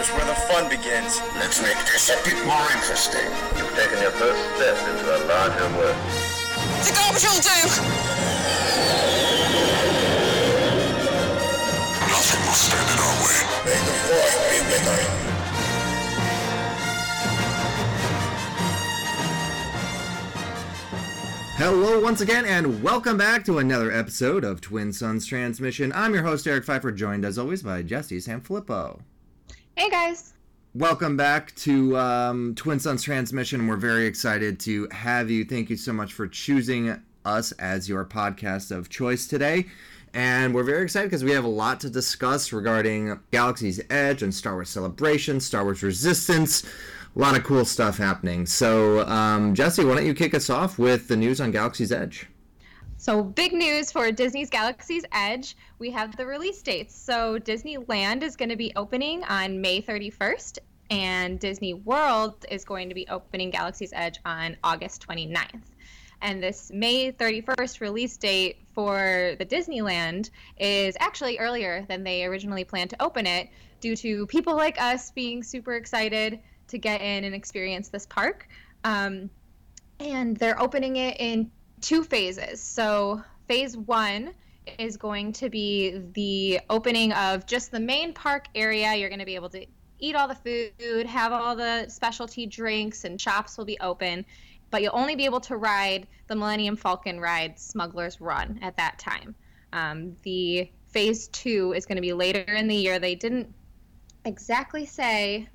Here's where the fun begins. Let's make this a bit more interesting. You've taken your first step into a larger world. The garbage will do! Nothing will stand in our way. May the force be with us. Hello, once again, and welcome back to another episode of Twin Suns Transmission. I'm your host, Eric Pfeiffer, joined as always by Jesse Sanfilippo. Hey guys. Welcome back to um, Twin Suns Transmission. We're very excited to have you. Thank you so much for choosing us as your podcast of choice today. And we're very excited because we have a lot to discuss regarding Galaxy's Edge and Star Wars Celebration, Star Wars Resistance a lot of cool stuff happening. So, um, Jesse, why don't you kick us off with the news on Galaxy's Edge? So, big news for Disney's Galaxy's Edge. We have the release dates. So, Disneyland is going to be opening on May 31st, and Disney World is going to be opening Galaxy's Edge on August 29th. And this May 31st release date for the Disneyland is actually earlier than they originally planned to open it due to people like us being super excited to get in and experience this park. Um, and they're opening it in two phases. So, phase one is going to be the opening of just the main park area. You're going to be able to eat all the food, have all the specialty drinks, and shops will be open. But you'll only be able to ride the Millennium Falcon ride, Smuggler's Run, at that time. Um, the phase two is going to be later in the year. They didn't exactly say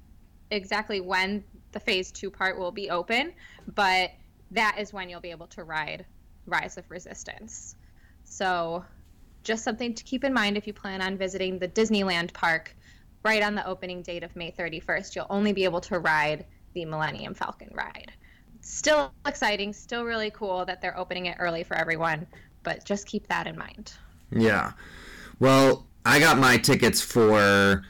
exactly when the phase two part will be open, but that is when you'll be able to ride Rise of Resistance. So, just something to keep in mind if you plan on visiting the Disneyland park right on the opening date of May 31st. You'll only be able to ride the Millennium Falcon ride. Still exciting, still really cool that they're opening it early for everyone, but just keep that in mind. Yeah. Well, I got my tickets for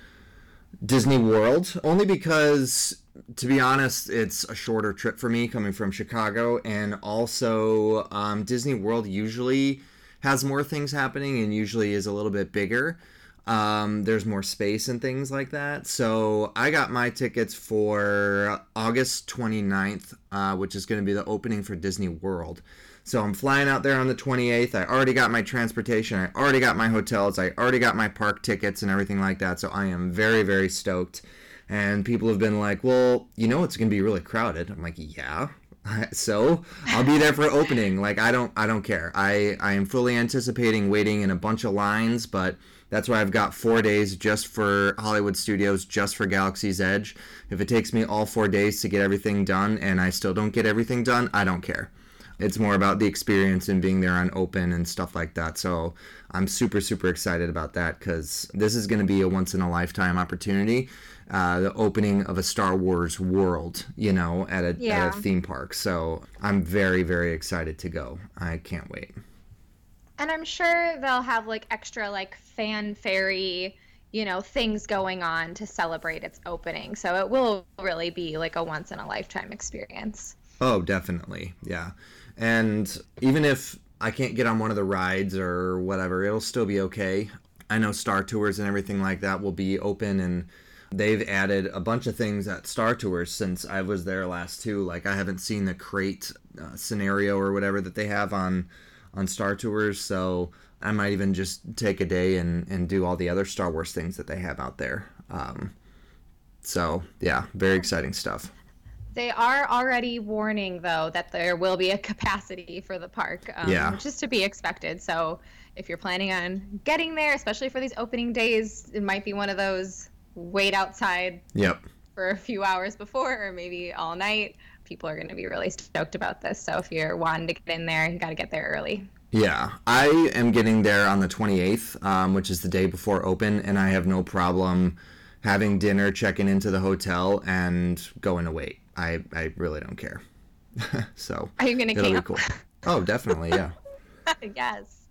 Disney World only because to be honest, it's a shorter trip for me coming from Chicago, and also um, Disney World usually has more things happening and usually is a little bit bigger. Um, there's more space and things like that. So I got my tickets for August 29th, uh, which is going to be the opening for Disney World. So I'm flying out there on the 28th. I already got my transportation. I already got my hotels. I already got my park tickets and everything like that. So I am very, very stoked. And people have been like, well, you know, it's going to be really crowded. I'm like, yeah. So I'll be there for opening. Like I don't, I don't care. I, I am fully anticipating waiting in a bunch of lines, but that's why I've got four days just for Hollywood Studios, just for Galaxy's Edge. If it takes me all four days to get everything done and I still don't get everything done, I don't care. It's more about the experience and being there on open and stuff like that. So I'm super, super excited about that because this is going to be a once in a lifetime opportunity. Uh, the opening of a Star Wars world, you know, at a, Yeah. at a theme park. So I'm very, very excited to go. I can't wait. And I'm sure they'll have like extra like fanfare you know, things going on to celebrate its opening. So it will really be like a once in a lifetime experience. Oh, definitely. Yeah. And even if I can't get on one of the rides or whatever, it'll still be okay. I know Star Tours and everything like that will be open and they've added a bunch of things at Star Tours since I was there last too. Like I haven't seen the Crait uh, scenario or whatever that they have on on Star Tours, so I might even just take a day and and do all the other Star Wars things that they have out there. Um, so yeah, very exciting stuff. They are already warning, though, that there will be a capacity for the park, um, Yeah. which is to be expected. So, if you're planning on getting there, especially for these opening days, it might be one of those wait outside Yep. for a few hours before, or maybe all night. People are going to be really stoked about this. So, if you're wanting to get in there, you got to get there early. Yeah, I am getting there on the 28th, um, which is the day before open, and I have no problem having dinner, checking into the hotel, and going to wait. I, I really don't care. so Are you gonna it'll be cool. Oh, definitely, yeah. yes,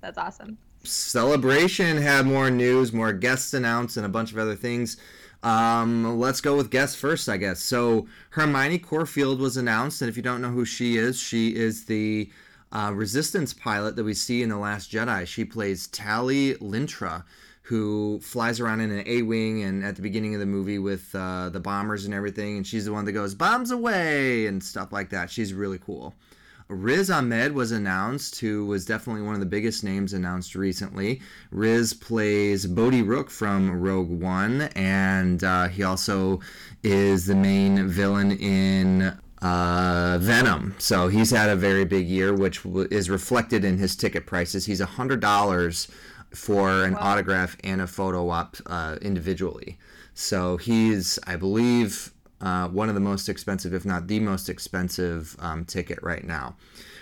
that's awesome. Celebration had more news, more guests announced, and a bunch of other things. Um, let's go with guests first, I guess. So Hermione Corfield was announced, and if you don't know who she is, she is the uh, Resistance pilot that we see in The Last Jedi. She plays Tally Lintra, who flies around in an A-wing and at the beginning of the movie with uh, the bombers and everything, and she's the one that goes bombs away and stuff like that. She's really cool. Riz Ahmed was announced, who was definitely one of the biggest names announced recently. Riz plays Bodhi Rook from Rogue One, and uh, he also is the main villain in uh, Venom. So he's had a very big year, which w- is reflected in his ticket prices. He's $100 for an autograph and a photo op uh, individually. So he's, I believe, uh, one of the most expensive, if not the most expensive um, ticket right now.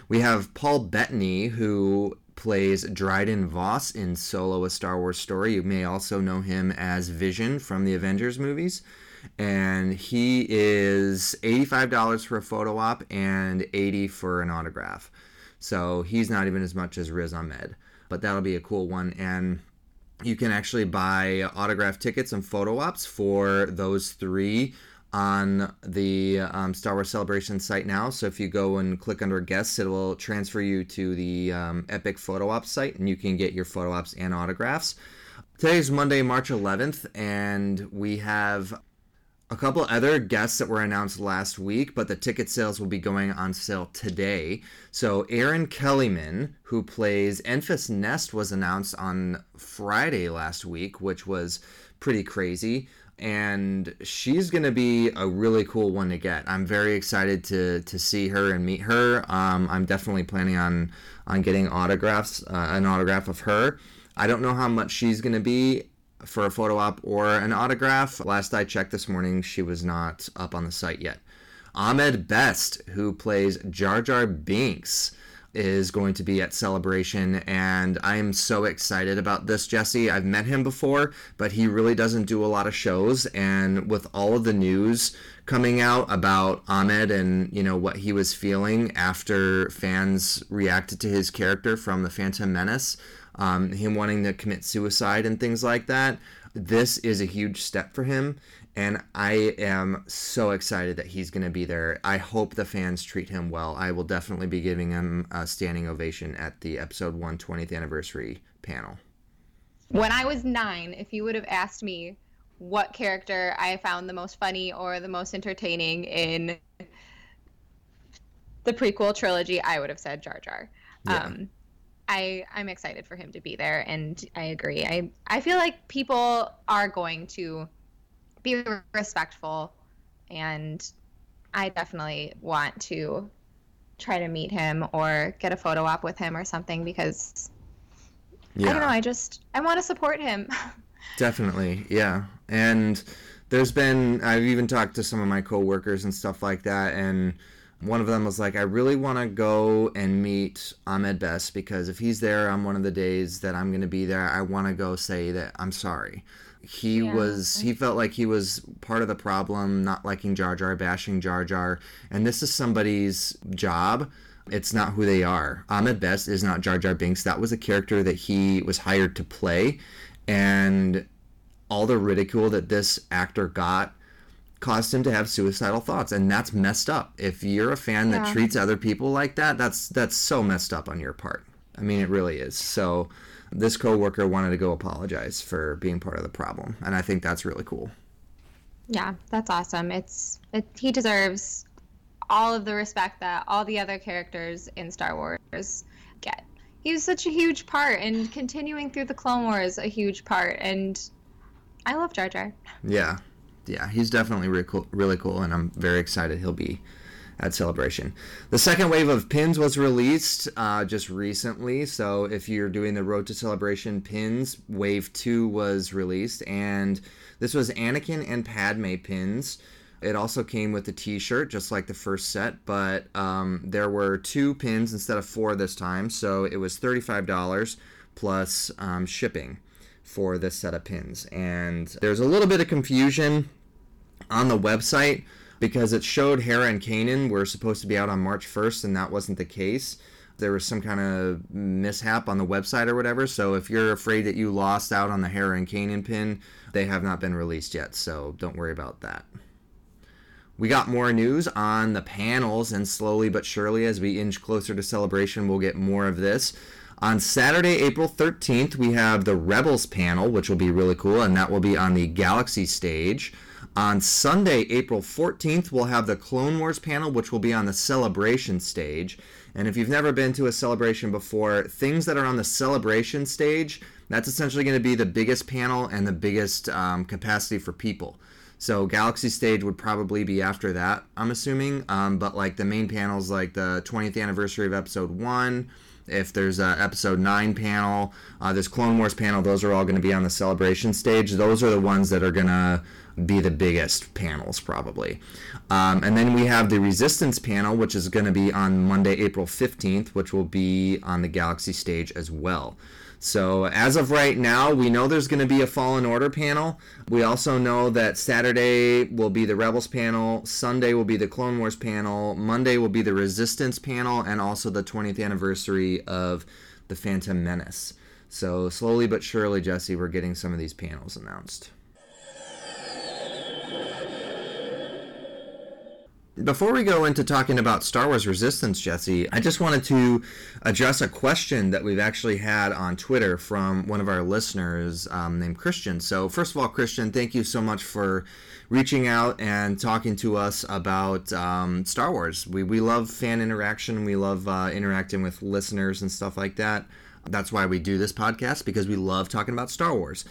We have Paul Bettany, who plays Dryden Voss in Solo: A Star Wars Story. You may also know him as Vision from the Avengers movies, and he is eighty-five dollars for a photo op and eighty for an autograph. So he's not even as much as Riz Ahmed, but that'll be a cool one and you can actually buy autograph tickets and photo ops for those three on the um, Star Wars Celebration site now. So if you go and click under guests, it will transfer you to the um, Epic Photo Ops site, and you can get your photo ops and autographs. Today is Monday, March 11th, and we have a couple other guests that were announced last week, but the ticket sales will be going on sale today. So Erin Kellyman, who plays Enfys Nest, was announced on Friday last week, which was pretty crazy. And she's gonna be a really cool one to get. I'm very excited to to see her and meet her. Um, I'm definitely planning on on getting autographs, uh, an autograph of her. I don't know how much she's gonna be for a photo op or an autograph. Last I checked this morning, she was not up on the site yet. Ahmed Best, who plays Jar Jar Binks, is going to be at Celebration, and I am so excited about this, Jesse. I've met him before, but he really doesn't do a lot of shows, and with all of the news coming out about Ahmed and you know what he was feeling after fans reacted to his character from the Phantom Menace, um, him wanting to commit suicide and things like that. This is a huge step for him, and I am so excited that he's going to be there. I hope the fans treat him well. I will definitely be giving him a standing ovation at the episode 120th anniversary panel. When I was nine, if you would have asked me what character I found the most funny or the most entertaining in the prequel trilogy, I would have said Jar Jar. Yeah. Um, I I'm excited for him to be there, and I agree. I I feel like people are going to be respectful, and I definitely want to try to meet him or get a photo op with him or something because Yeah. I don't know. I just I want to support him. Definitely, yeah. And there's been I've even talked to some of my coworkers and stuff like that and one of them was like, I really want to go and meet Ahmed Best because if he's there on one of the days that I'm going to be there, I want to go say that I'm sorry. He Yeah. was, he felt like he was part of the problem, not liking Jar Jar, bashing Jar Jar. And this is somebody's job. It's not who they are. Ahmed Best is not Jar Jar Binks. That was a character that he was hired to play. And all the ridicule that this actor got caused him to have suicidal thoughts and that's messed up if you're a fan that treats other people like that that's that's so messed up on your part i mean it really is so this coworker wanted to go apologize for being part of the problem and i think that's really cool yeah, that's awesome. It's it, he deserves all of the respect that all the other characters in Star Wars get. He was such a huge part, and continuing through the Clone Wars, a huge part. And I love Jar Jar. yeah yeah he's definitely really cool, really cool and i'm very excited he'll be at celebration. The second wave of pins was released uh, just recently so if you're doing the road to celebration pins wave 2 was released and this was anakin and padme pins. It also came with a t-shirt just like the first set but um, there were two pins instead of four this time so it was $35 plus um, shipping for this set of pins and there's a little bit of confusion on the website because it showed Hera and Kanan were supposed to be out on March 1st, and that wasn't the case. There was some kind of mishap on the website or whatever. So if you're afraid that you lost out on the Hera and Kanan pin, they have not been released yet. So don't worry about that. We got more news on the panels, and slowly but surely, as we inch closer to celebration, we'll get more of this. On Saturday, April 13th, we have the Rebels panel, which will be really cool, and that will be on the Galaxy stage. On Sunday, April 14th, we'll have the Clone Wars panel, which will be on the Celebration stage. And if you've never been to a celebration before, things that are on the Celebration stage, that's essentially going to be the biggest panel and the biggest um, capacity for people. So Galaxy Stage would probably be after that, I'm assuming. Um, but like the main panels, like the 20th anniversary of Episode One, if there's a Episode Nine panel, uh, this Clone Wars panel, those are all going to be on the Celebration Stage. Those are the ones that are going to be the biggest panels probably. Um, and then we have the Resistance panel, which is going to be on Monday, April 15th, which will be on the Galaxy stage as well. So as of right now, we know there's going to be a Fallen Order panel. We also know that Saturday will be the Rebels panel, Sunday will be the Clone Wars panel, Monday will be the Resistance panel, and also the 20th anniversary of the Phantom Menace. So slowly but surely, Jesse, we're getting some of these panels announced. Before we go into talking about Star Wars Resistance, Jesse, I just wanted to address a question that we've actually had on Twitter from one of our listeners um, named Christian. So, first of all, Christian, thank you so much for reaching out and talking to us about um, Star Wars. We, we love fan interaction, we love uh, interacting with listeners and stuff like that. That's why we do this podcast because we love talking about Star Wars.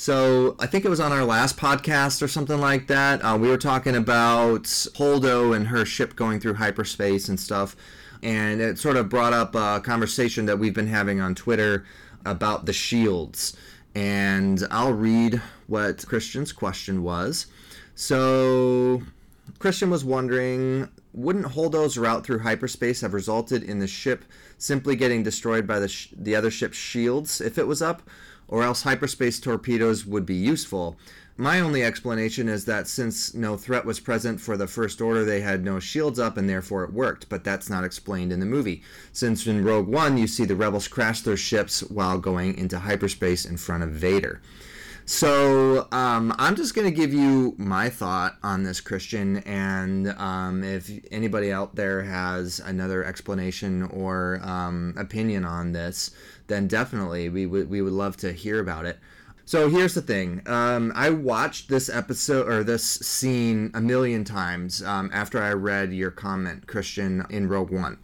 So I think it was on our last podcast or something like that. Uh, we were talking about Holdo and her ship going through hyperspace and stuff, and it sort of brought up a conversation that we've been having on Twitter about the shields. And I'll read what Christian's question was. So Christian was wondering wouldn't Holdo's route through hyperspace have resulted in the ship simply getting destroyed by the, sh- the other ship's shields if it was up? Or else hyperspace torpedoes would be useful. My only explanation is that since no threat was present for the First Order, they had no shields up and therefore it worked, but that's not explained in the movie. Since in Rogue One, you see the Rebels crash their ships while going into hyperspace in front of Vader. So um, I'm just going to give you my thought on this, Christian, and um, if anybody out there has another explanation or um, opinion on this, then definitely we would we would love to hear about it. So here's the thing. Um, I watched this episode or this scene a million times um, after I read your comment, Christian, in Rogue One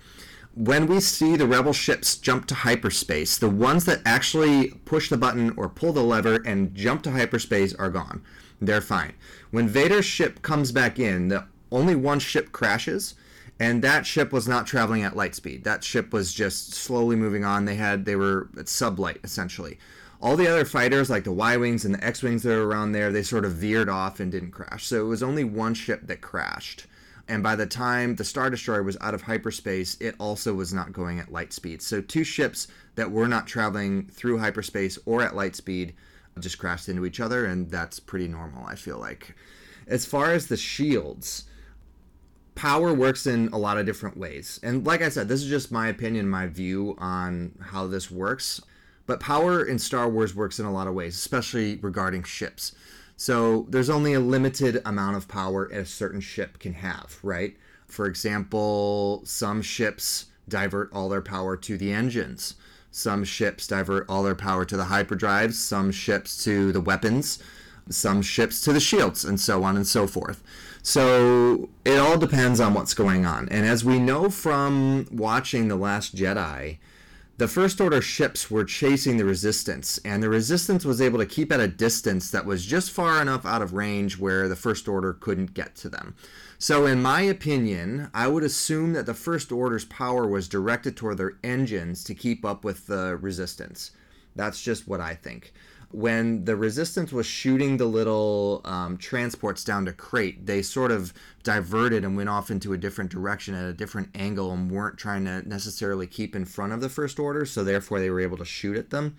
when we see the rebel ships jump to hyperspace, the ones that actually push the button or pull the lever and jump to hyperspace are gone. They're fine. When Vader's ship comes back in, the only one ship crashes, and that ship was not traveling at light speed. That ship was just slowly moving on. They had they were at sublight essentially. All the other fighters, like the Y wings and the X wings that are around there, they sort of veered off and didn't crash. So it was only one ship that crashed and by the time the Star Destroyer was out of hyperspace, it also was not going at light speed. So, two ships that were not traveling through hyperspace or at light speed just crashed into each other, and that's pretty normal, I feel like. As far as the shields, power works in a lot of different ways. And like I said, this is just my opinion, my view on how this works. But power in Star Wars works in a lot of ways, especially regarding ships. So there's only a limited amount of power a certain ship can have, right? For example, some ships divert all their power to the engines. Some ships divert all their power to the hyperdrives, some ships to the weapons, some ships to the shields, and so on and so forth. So it all depends on what's going on. And as we know from watching The Last Jedi, the First Order ships were chasing the Resistance, and the Resistance was able to keep at a distance that was just far enough out of range where the First Order couldn't get to them. So, in my opinion, I would assume that the First Order's power was directed toward their engines to keep up with the Resistance. That's just what I think when the resistance was shooting the little um, transports down to Crait, they sort of diverted and went off into a different direction at a different angle and weren't trying to necessarily keep in front of the first order, so therefore they were able to shoot at them.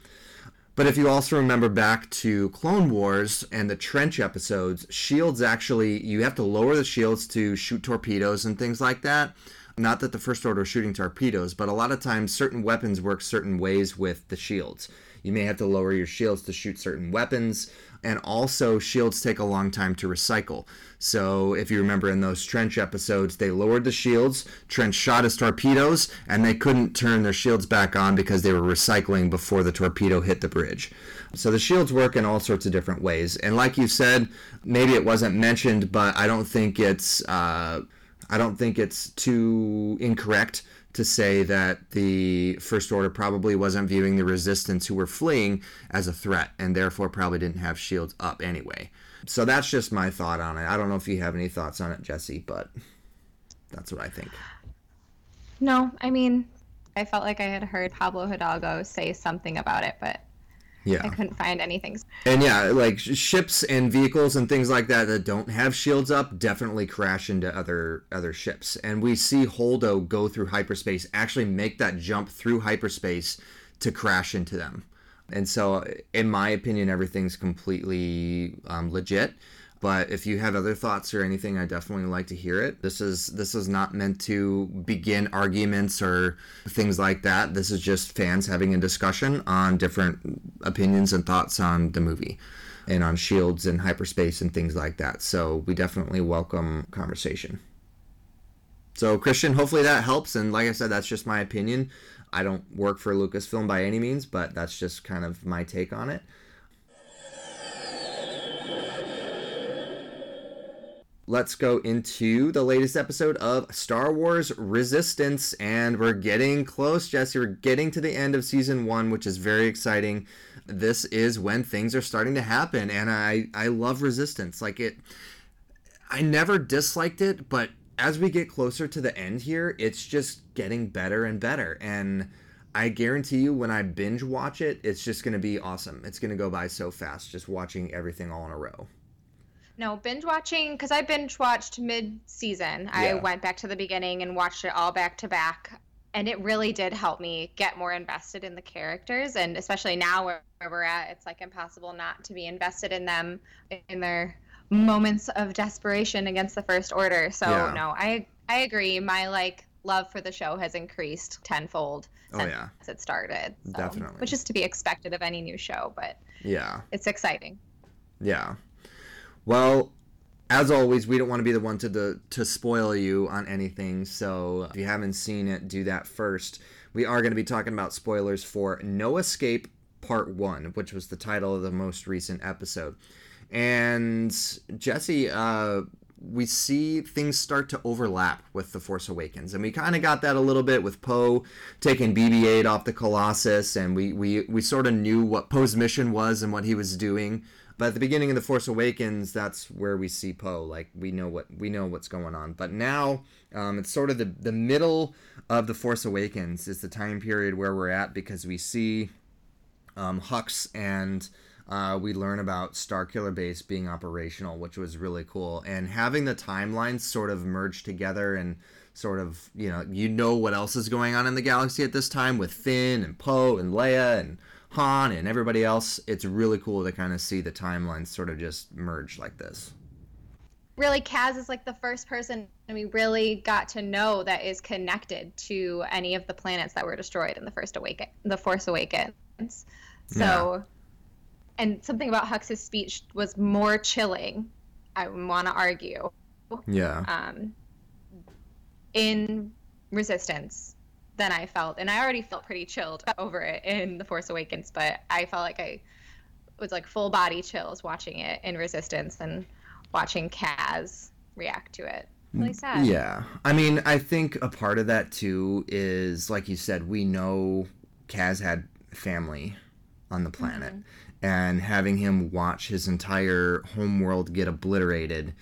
But if you also remember back to Clone Wars and the trench episodes, shields actually, you have to lower the shields to shoot torpedoes and things like that. Not that the First Order is shooting torpedoes, but a lot of times certain weapons work certain ways with the shields. You may have to lower your shields to shoot certain weapons, and also shields take a long time to recycle. So if you remember in those trench episodes, they lowered the shields, trench shot his torpedoes, and they couldn't turn their shields back on because they were recycling before the torpedo hit the bridge. So the shields work in all sorts of different ways. And like you said, maybe it wasn't mentioned, but I don't think it's uh, I don't think it's too incorrect to say that the First Order probably wasn't viewing the resistance who were fleeing as a threat and therefore probably didn't have shields up anyway. So that's just my thought on it. I don't know if you have any thoughts on it, Jesse, but that's what I think. No, I mean, I felt like I had heard Pablo Hidalgo say something about it, but Yeah. I couldn't find anything. And yeah, like ships and vehicles and things like that that don't have shields up definitely crash into other other ships. And we see Holdo go through hyperspace, actually make that jump through hyperspace to crash into them. And so, in my opinion, everything's completely um, legit. But if you have other thoughts or anything, I definitely like to hear it. This is this is not meant to begin arguments or things like that. This is just fans having a discussion on different opinions and thoughts on the movie and on shields and hyperspace and things like that. So we definitely welcome conversation. So Christian, hopefully that helps. And like I said, that's just my opinion. I don't work for Lucasfilm by any means, but that's just kind of my take on it. Let's go into the latest episode of Star Wars Resistance. And we're getting close, Jesse. We're getting to the end of season one, which is very exciting. This is when things are starting to happen. And I, I love Resistance. Like it, I never disliked it, but as we get closer to the end here, it's just getting better and better. And I guarantee you, when I binge watch it, it's just going to be awesome. It's going to go by so fast just watching everything all in a row. No, binge watching because I binge watched mid season. I went back to the beginning and watched it all back to back. And it really did help me get more invested in the characters. And especially now where, where we're at, it's like impossible not to be invested in them in their moments of desperation against the First Order. So, Yeah. no, I, I agree. My like love for the show has increased tenfold Oh, since yeah. it started. So, Definitely. Which is to be expected of any new show, but Yeah. it's exciting. Yeah. Well, as always, we don't want to be the one to the, to spoil you on anything. So if you haven't seen it, do that first. We are going to be talking about spoilers for No Escape Part One, which was the title of the most recent episode. And Jesse, uh, we see things start to overlap with The Force Awakens. And we kind of got that a little bit with Poe taking BB 8 off the Colossus, and we, we, we sort of knew what Poe's mission was and what he was doing. But at the beginning of The Force Awakens, that's where we see Poe. Like we know what we know what's going on. But now um, it's sort of the the middle of The Force Awakens is the time period where we're at because we see um, Hux and uh, we learn about Starkiller Base being operational, which was really cool. And having the timelines sort of merge together and sort of, you know, you know what else is going on in the galaxy at this time with Finn and Poe and Leia and Han and everybody else. It's really cool to kind of see the timelines sort of just merge like this. really Kaz is like the first person we really got to know that is connected to any of the planets that were destroyed in the first awaken the Force Awakens. So and something about Hux's speech was more chilling, I want to argue, Yeah. um, in Resistance than I felt. And I already felt pretty chilled over it in The Force Awakens, but I felt like I was like full body chills watching it in Resistance and watching Kaz react to it. Really mm, sad. Yeah. I mean, I think a part of that too is, like you said, we know Kaz had family on the planet. Mm-hmm. And having him watch his entire homeworld get obliterated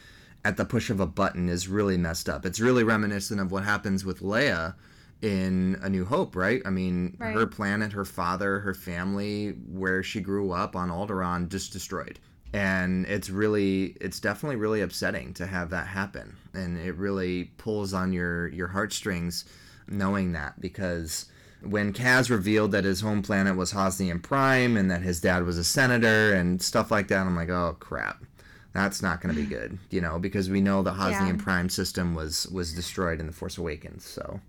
at the push of a button is really messed up. It's really reminiscent of what happens with Leia in A New Hope, right? I mean, Right. her planet, her father, her family, where she grew up on Alderaan, just destroyed. And it's really, it's definitely really upsetting to have that happen. And it really pulls on your, your heartstrings knowing that because when Kaz revealed that his home planet was Hosnian Prime and that his dad was a senator and stuff like that, I'm like, oh crap, that's not going to be good, you know, because we know the Hosnian Yeah. Prime system was was destroyed in the Force Awakens. So,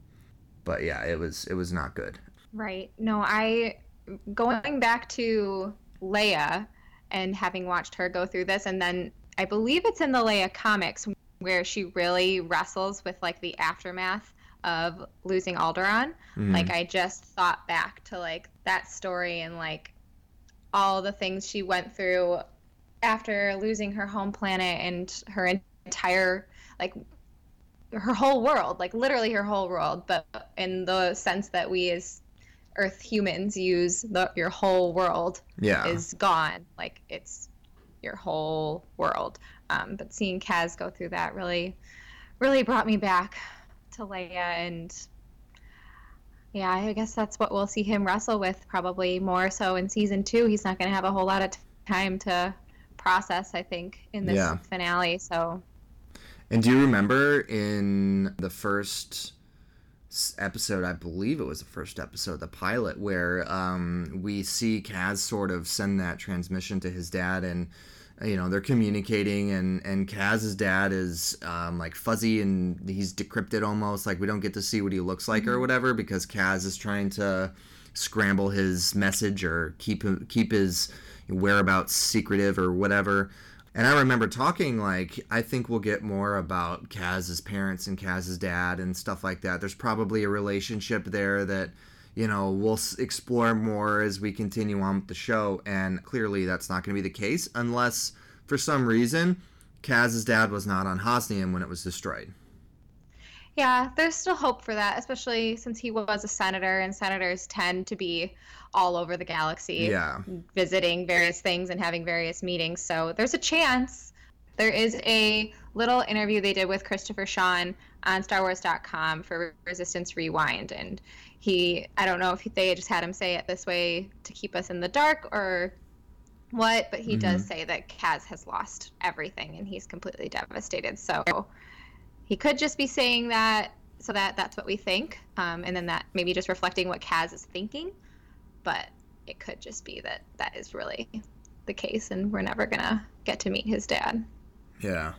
but yeah, it was it was not good. Right. No, I going back to Leia and having watched her go through this, and then I believe it's in the Leia comics where she really wrestles with like the aftermath of losing Alderaan. Mm-hmm. Like I just thought back to like that story and like all the things she went through after losing her home planet and her entire like her whole world, like literally her whole world, but in the sense that we as Earth humans use the your whole world Yeah. is gone. Like it's your whole world. Um, but seeing Kaz go through that really, really brought me back to Leia, and yeah, I guess that's what we'll see him wrestle with probably more so in season two. He's not going to have a whole lot of t- time to process, I think, in this Yeah. finale. So And do you remember in the first episode, I believe it was the first episode, the pilot, where um, we see Kaz sort of send that transmission to his dad, and uh, you know they're communicating, and and Kaz's dad is um, like fuzzy and he's decrypted almost, like we don't get to see what he looks like or whatever because Kaz is trying to scramble his message or keep keep his whereabouts secretive or whatever. And I remember talking like I think we'll get more about Kaz's parents and Kaz's dad and stuff like that. There's probably a relationship there that you know we'll explore more as we continue on with the show. And clearly that's not going to be the case unless for some reason Kaz's dad was not on Hosnian when it was destroyed. Yeah, there's still hope for that, especially since he was a senator, and senators tend to be all over the galaxy, Yeah. visiting various things and having various meetings. So there's a chance. There is a little interview they did with Christopher Sean on StarWars.com for Resistance Rewind, and he, I don't know if they just had him say it this way to keep us in the dark or what, but he does mm-hmm. say that Kaz has lost everything and he's completely devastated. So he could just be saying that so that that's what we think um, and then that maybe just reflecting what kaz is thinking but it could just be that that is really the case and we're never gonna get to meet his dad Yeah.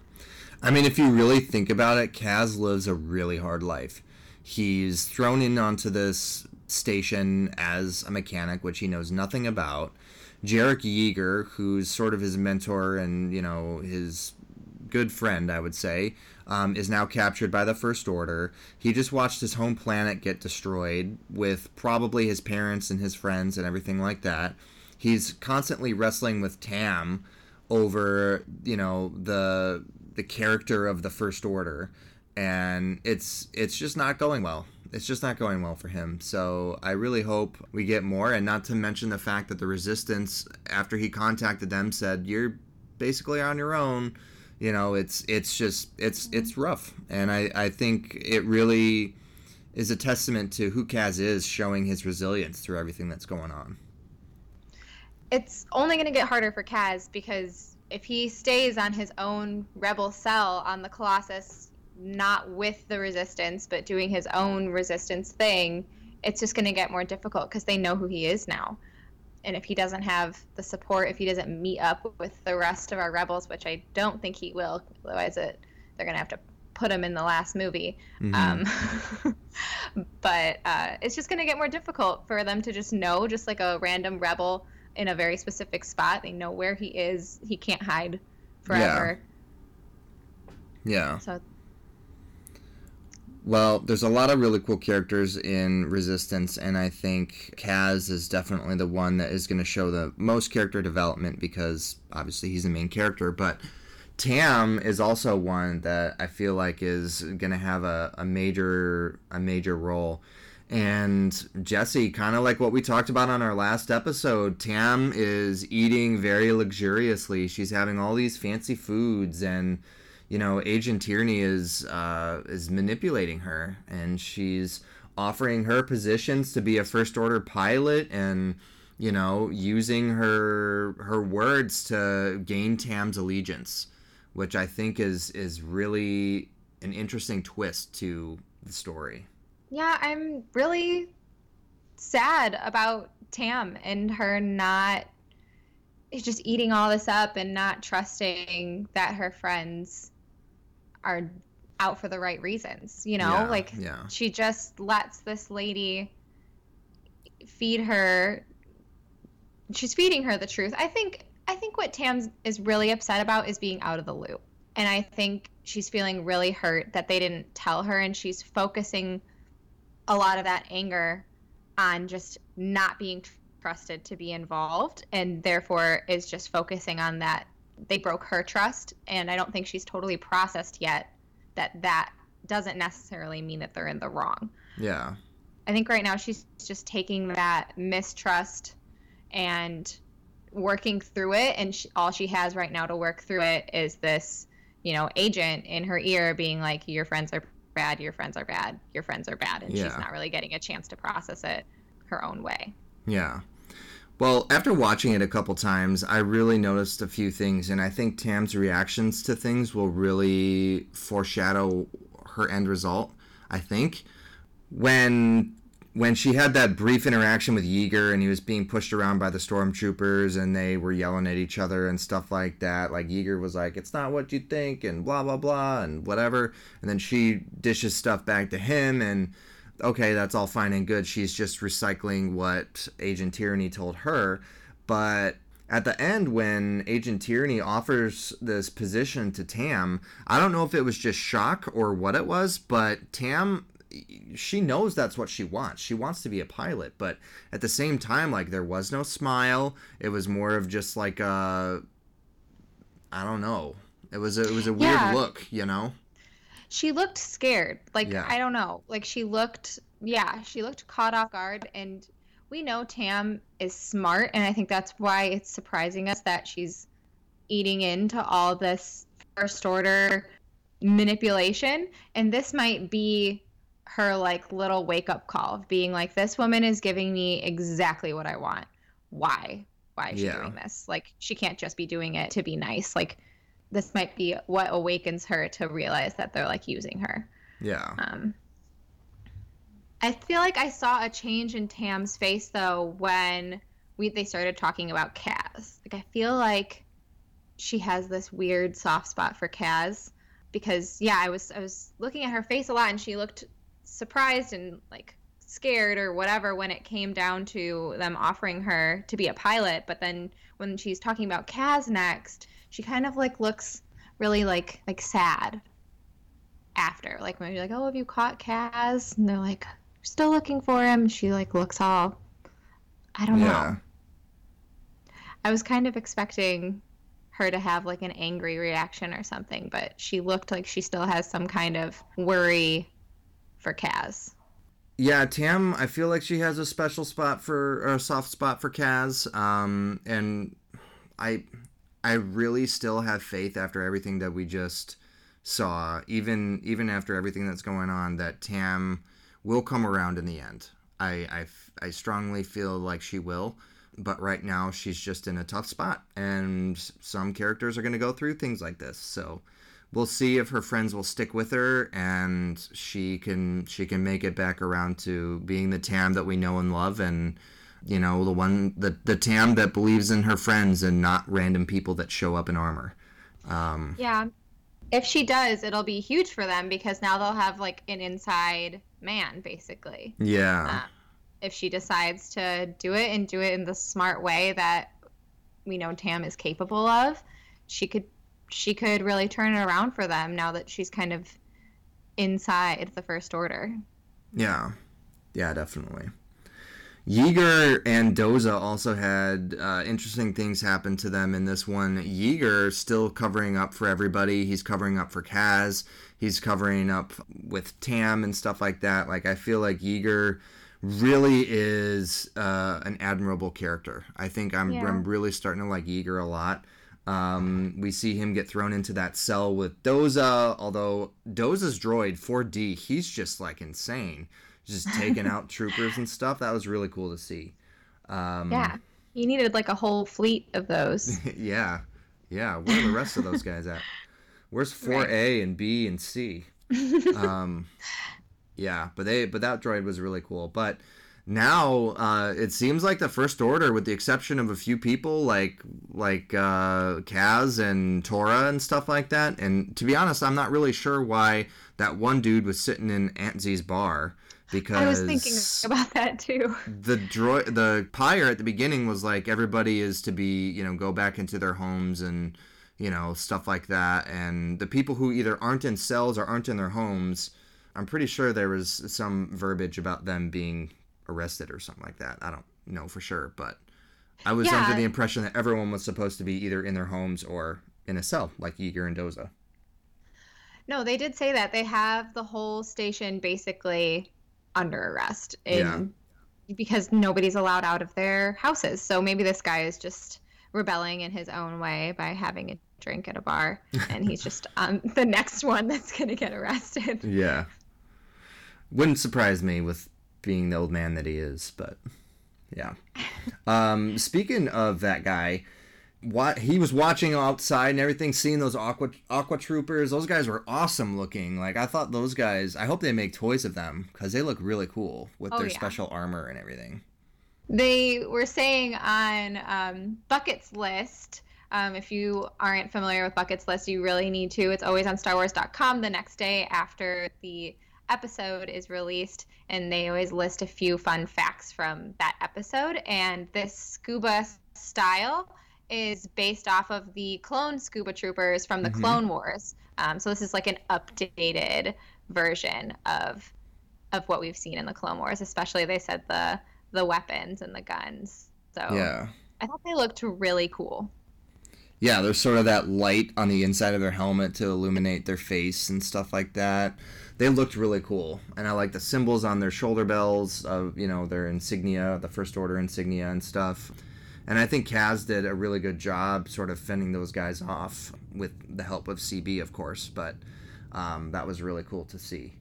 I mean, if you really think about it, Kaz lives a really hard life. He's thrown in onto this station as a mechanic, which he knows nothing about. Jarek Yeager, who's sort of his mentor and, you know, his good friend, I would say, um, is now captured by the First Order. He just watched his home planet get destroyed with probably his parents and his friends and everything like that. He's constantly wrestling with Tam over, you know, the the character of the First Order, and it's it's just not going well. It's just not going well for him. So I really hope we get more, and not to mention the fact that the Resistance, after he contacted them, said you're basically on your own you know it's it's just it's mm-hmm. it's rough. And i i think it really is a testament to who kaz is showing his resilience through everything that's going on. It's only going to get harder for kaz because if he stays on his own rebel cell on the colossus not with the resistance but doing his own resistance thing it's just going to get more difficult because they know who he is now and if he doesn't have the support, if he doesn't meet up with the rest of our rebels, which I don't think he will, otherwise it they're gonna have to put him in the last movie. Um, but uh, it's just gonna get more difficult for them to just know, just like a random rebel in a very specific spot. They know where he is. He can't hide forever. Yeah. yeah So well there's a lot of really cool characters in resistance and i think kaz is definitely the one that is going to show the most character development because obviously he's the main character but tam is also one that i feel like is going to have a, a major a major role and Jesse, kind of like what we talked about on our last episode, Tam is eating very luxuriously. She's having all these fancy foods, and you know, Agent Tierney is uh, is manipulating her, and she's offering her positions to be a first order pilot, and you know, using her her words to gain Tam's allegiance, which I think is is really an interesting twist to the story. yeah, I'm really sad about Tam and her not just eating all this up and not trusting that her friends are out for the right reasons. You know, Yeah, like yeah. she just lets this lady feed her. She's feeding her the truth. I think. I think what Tam is really upset about is being out of the loop, and I think she's feeling really hurt that they didn't tell her, and she's focusing a lot of that anger on just not being trusted to be involved and therefore is just focusing on that they broke her trust and i don't think she's totally processed yet that that doesn't necessarily mean that they're in the wrong Yeah. i think right now she's just taking that mistrust and working through it and she, all she has right now to work through it is this you know agent in her ear being like your friends are bad your friends are bad your friends are bad and Yeah. she's not really getting a chance to process it her own way Yeah. Well, after watching it a couple times, I really noticed a few things, and I think Tam's reactions to things will really foreshadow her end result. I think when when she had that brief interaction with Yeager and he was being pushed around by the stormtroopers and they were yelling at each other and stuff like that, like Yeager was like, "It's not what you think," and blah blah blah and whatever, and then she dishes stuff back to him and okay, that's all fine and good. She's just recycling what Agent Tierney told her. But at the end, when Agent Tierney offers this position to Tam, I don't know if it was just shock or what it was, but Tam, she knows that's what she wants. She wants to be a pilot, but at the same time, like, there was no smile. It was more of just like a. I don't know. It was a, it was a weird Yeah. look, you know? She looked scared. Like Yeah. i don't know. Like she looked yeah she looked caught off guard. And we know tam is smart. And i think that's why it's surprising us that she's eating into all this first order manipulation. And this might be her like little wake up call of being like this woman is giving me exactly what i want. Why? Why is she Yeah. doing this? Like she can't just be doing it to be nice. Like this might be what awakens her to realize that they're like using her Yeah. um, I feel like I saw a change in Tam's face though when we they started talking about Kaz. Like I feel like she has this weird soft spot for Kaz because yeah, I was I was looking at her face a lot and she looked surprised and like scared or whatever when it came down to them offering her to be a pilot, but then when she's talking about Kaz next, she kind of like looks really like like sad after. Like when you're like, "Oh, have you caught Kaz?" And they're like, "Still looking for him." She like looks all, I don't Yeah. know. I was kind of expecting her to have like an angry reaction or something, but she looked like she still has some kind of worry for Kaz. Yeah, Tam, I feel like she has a special spot for or a soft spot for Kaz. Um, and I I really still have faith after everything that we just saw, even even after everything that's going on, that Tam will come around in the end. I I strongly feel like she will, but right now she's just in a tough spot, and some characters are going to go through things like this. So we'll see if her friends will stick with her and she can she can make it back around to being the Tam that we know and love and you know the one the the Tam that believes in her friends and not random people that show up in armor. Um, Yeah. If she does, it'll be huge for them because now they'll have like an inside man basically. yeah, Uh, if she decides to do it and do it in the smart way that we know Tam is capable of, she could she could really turn it around for them now that she's kind of inside the first order. yeah, yeah, definitely. Yeager and Doza also had uh, interesting things happen to them in this one. Yeager still covering up for everybody. He's covering up for Kaz. He's covering up with Tam and stuff like that. Like I feel like Yeager really is uh, an admirable character. I think I'm, Yeah. I'm really starting to like Yeager a lot. Um, we see him get thrown into that cell with Doza, although Doza's droid 4D, he's just like insane, just taking out troopers and stuff. That was really cool to see. Um, Yeah. You needed like a whole fleet of those. yeah, yeah. Where are the rest of those guys at? Where's 4A and B and C? um, yeah, but they but that droid was really cool. But now uh, it seems like the First Order, with the exception of a few people like like uh, Kaz and Torra and stuff like that. And to be honest, I'm not really sure why that one dude was sitting in Aunt Z's bar because I was thinking about that too. the droid the pyre at the beginning was like everybody is to be you know go back into their homes and you know stuff like that and the people who either aren't in cells or aren't in their homes i'm pretty sure there was some verbiage about them being arrested or something like that i don't know for sure but i was Yeah. under the impression that everyone was supposed to be either in their homes or in a cell like Yeager and doza No, they did say that they have the whole station basically under arrest in, because nobody's allowed out of their houses. So maybe this guy is just rebelling in his own way by having a drink at a bar, and he's just um, the next one that's going to get arrested. yeah wouldn't surprise me with being the old man that he is but yeah um speaking of that guy what he was watching outside and everything seeing those aqua aqua troopers those guys were awesome looking like i thought those guys i hope they make toys of them because they look really cool with Oh, their yeah. special armor and everything They were saying on um, Bucket's List. Um, if you aren't familiar with Bucket's List, you really need to. It's always on StarWars.com the next day after the episode is released, and they always list a few fun facts from that episode. And this scuba style is based off of the clone scuba troopers from the Mhm. Clone Wars. Um, so this is like an updated version of of what we've seen in the Clone Wars. Especially they said the the weapons and the guns. So yeah I thought they looked really cool. yeah there's sort of that light on the inside of their helmet to illuminate their face and stuff like that they looked really cool and i like the symbols on their shoulder bells of you know their insignia the first order insignia and stuff and i think kaz did a really good job sort of fending those guys off with the help of cb of course but um, that was really cool to see.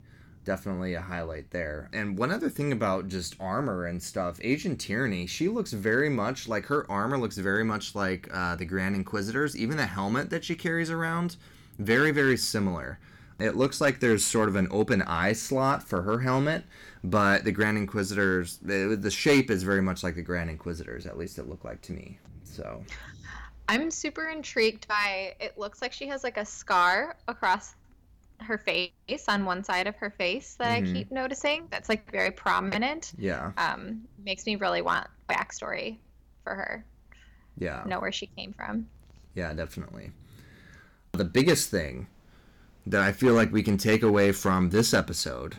Definitely a highlight there. And one other thing about just armor and stuff agent Tierney she looks very much like her armor looks very much like uh, the grand inquisitors. Even the helmet that she carries around very very similar it looks like there's sort of an open eye slot for her helmet but the grand inquisitors the, the shape is very much like the grand inquisitors at least it looked like to me so I'm super intrigued by it looks like she has like a scar across her face on one side of her face that Mhm. I keep noticing. That's like very prominent. yeah Um, makes me really want backstory for her. yeah Know where she came from. Yeah, definitely. The biggest thing that I feel like we can take away from this episode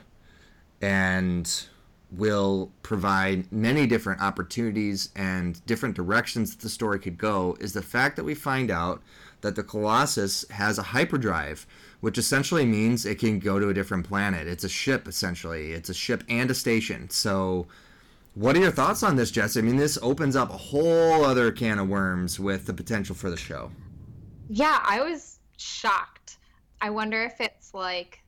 and will provide many different opportunities and different directions that the story could go is the fact that we find out that the Colossus has a hyperdrive, which essentially means it can go to a different planet. It's a ship, essentially. It's a ship and a station. So, what are your thoughts on this, Jess? I mean, this opens up a whole other can of worms with the potential for the show. Yeah, I was shocked. I wonder if it's like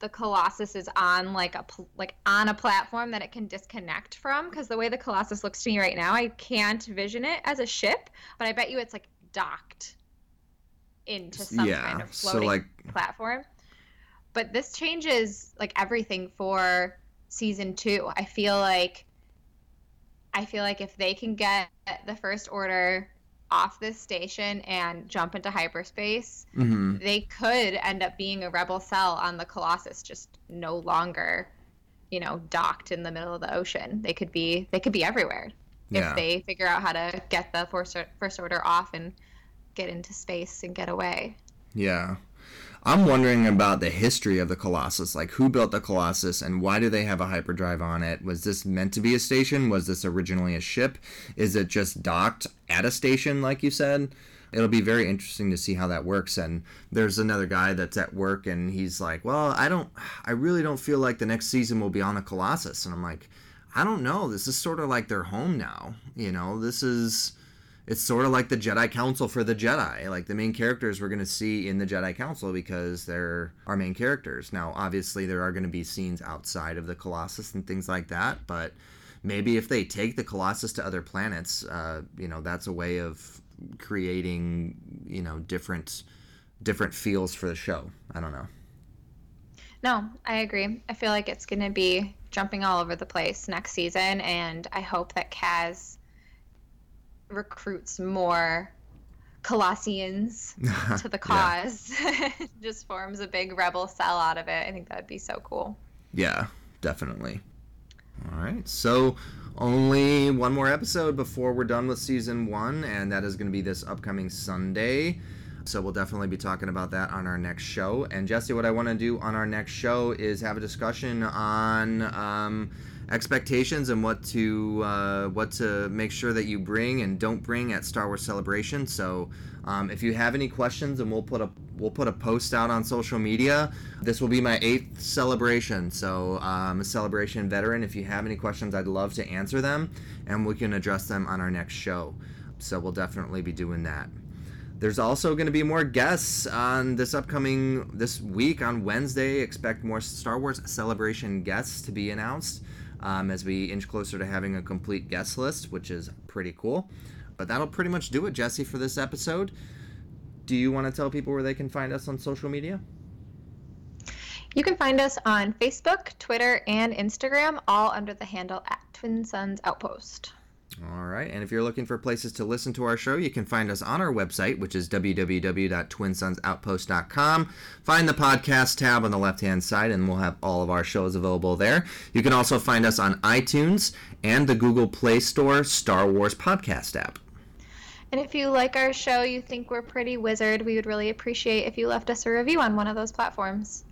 the Colossus is on like a like on a platform that it can disconnect from because the way the Colossus looks to me right now, I can't vision it as a ship, but I bet you it's like docked into some Yeah, kind of floating so, like- platform. But this changes like everything for season 2. I feel like I feel like if they can get the first order off this station and jump into hyperspace, Mm-hmm. they could end up being a rebel cell on the Colossus, just no longer, you know, docked in the middle of the ocean. They could be they could be everywhere Yeah. if they figure out how to get the first first order off and get into space and get away. Yeah. I'm wondering about the history of the Colossus. Like, who built the Colossus and why do they have a hyperdrive on it? Was this meant to be a station? Was this originally a ship? Is it just docked at a station, like you said? It'll be very interesting to see how that works. And there's another guy that's at work and he's like, Well, I don't, I really don't feel like the next season will be on the Colossus. And I'm like, I don't know. This is sort of like their home now. You know, this is it's sort of like the Jedi Council for the Jedi. Like the main characters we're going to see in the Jedi Council because they're our main characters. Now, obviously, there are going to be scenes outside of the Colossus and things like that, but maybe if they take the Colossus to other planets, uh, you know, that's a way of creating, you know, different different feels for the show. I don't know. No, I agree. I feel like it's going to be jumping all over the place next season, and I hope that Kaz recruits more Colossians to the cause. Just forms a big rebel cell out of it. I think that would be so cool. Yeah, definitely. All right, so only one more episode before we're done with season one, and that is going to be this upcoming Sunday. So we'll definitely be talking about that on our next show. And Jesse, what I want to do on our next show is have a discussion on um, expectations and what to uh, what to make sure that you bring and don't bring at Star Wars Celebration. So um, if you have any questions, and we'll put a we'll put a post out on social media. This will be my eighth celebration, so I'm a celebration veteran. If you have any questions, I'd love to answer them, and we can address them on our next show. So we'll definitely be doing that. There's also going to be more guests on this upcoming this week on Wednesday. Expect more Star Wars Celebration guests to be announced um, as we inch closer to having a complete guest list, which is pretty cool. But that'll pretty much do it, Jesse, for this episode. Do you want to tell people where they can find us on social media? You can find us on Facebook, Twitter, and Instagram, all under the handle at Twin Suns Outpost. All right. And if you're looking for places to listen to our show, you can find us on our website, which is www.twinsunsoutpost.com. Find the podcast tab on the left hand side, and we'll have all of our shows available there. You can also find us on iTunes and the Google Play Store Star Wars Podcast app. And if you like our show, you think we're pretty wizard, we would really appreciate if you left us a review on one of those platforms.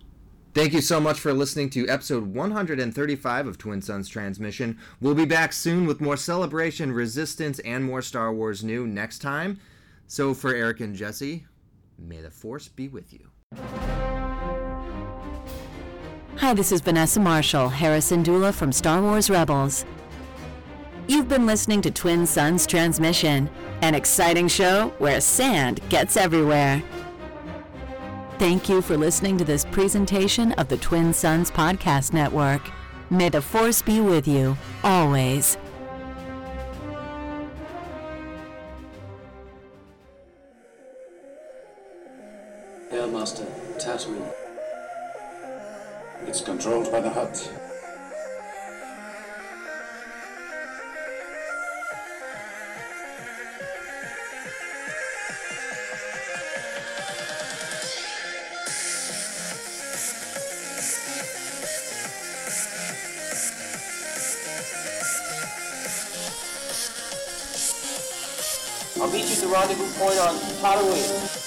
Thank you so much for listening to episode 135 of Twin Suns Transmission. We'll be back soon with more celebration, resistance, and more Star Wars new next time. So for Eric and Jesse, may the Force be with you. Hi, this is Vanessa Marshall, Hera Syndulla from Star Wars Rebels. You've been listening to Twin Suns Transmission, an exciting show where sand gets everywhere. Thank you for listening to this presentation of the Twin Suns Podcast Network. May the Force be with you, always. Airmaster, Tatooine. It's controlled by the Hutt. Point